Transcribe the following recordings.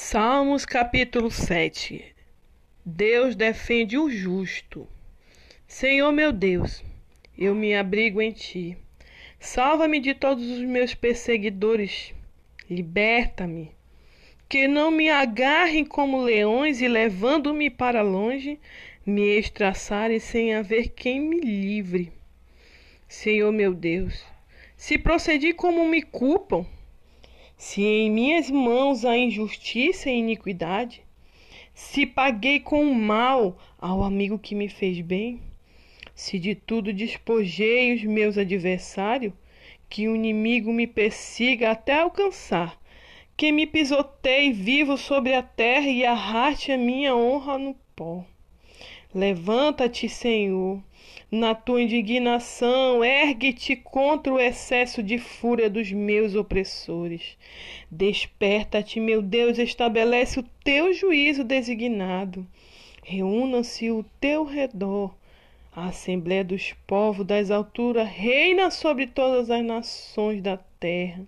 Salmos capítulo 7 Deus defende o justo. Senhor meu Deus, eu me abrigo em ti. Salva-me de todos os meus perseguidores. Liberta-me. Que não me agarrem como leões e, levando-me para longe, me estraçarem sem haver quem me livre. Senhor meu Deus, se procedi como me culpam, se em minhas mãos há injustiça e iniquidade, se paguei com mal ao amigo que me fez bem, se de tudo despojei os meus adversários, que o inimigo me persiga até alcançar, que me pisoteie vivo sobre a terra e arraste a minha honra no pó. Levanta-te, Senhor, na tua indignação, ergue-te contra o excesso de fúria dos meus opressores. Desperta-te, meu Deus, estabelece o teu juízo designado. Reúna-se o teu redor. A Assembleia dos povos das alturas reina sobre todas as nações da terra.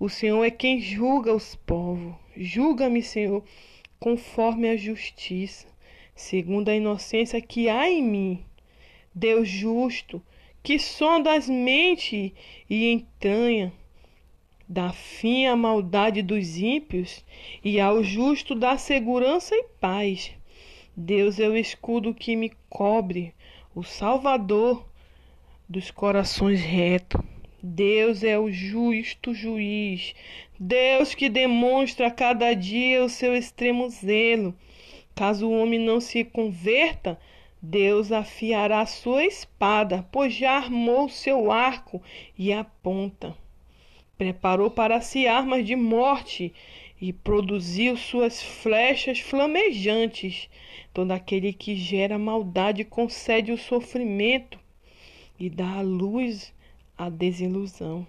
O Senhor é quem julga os povos. Julga-me, Senhor, conforme a justiça, segundo a inocência que há em mim. Deus justo, que sonda as mentes e entranha, dá fim à maldade dos ímpios e ao justo dá segurança e paz. Deus é o escudo que me cobre, o Salvador dos corações retos. Deus é o justo juiz, Deus que demonstra a cada dia o seu extremo zelo. Caso o homem não se converta, Deus afiará sua espada, pois já armou seu arco e aponta. Preparou para si armas de morte e produziu suas flechas flamejantes. Todo aquele que gera maldade concede o sofrimento e dá à luz a desilusão.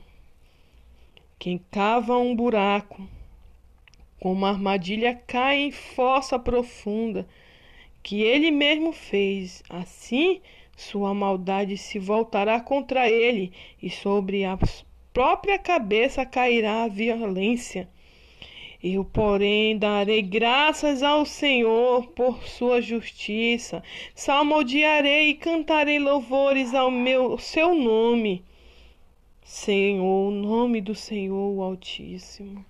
Quem cava um buraco, com uma armadilha cai em fossa profunda que ele mesmo fez. Assim, sua maldade se voltará contra ele, e sobre a própria cabeça cairá a violência. Eu, porém, darei graças ao Senhor por sua justiça, salmodiarei e cantarei louvores ao meu seu nome. Senhor, o nome do Senhor Altíssimo.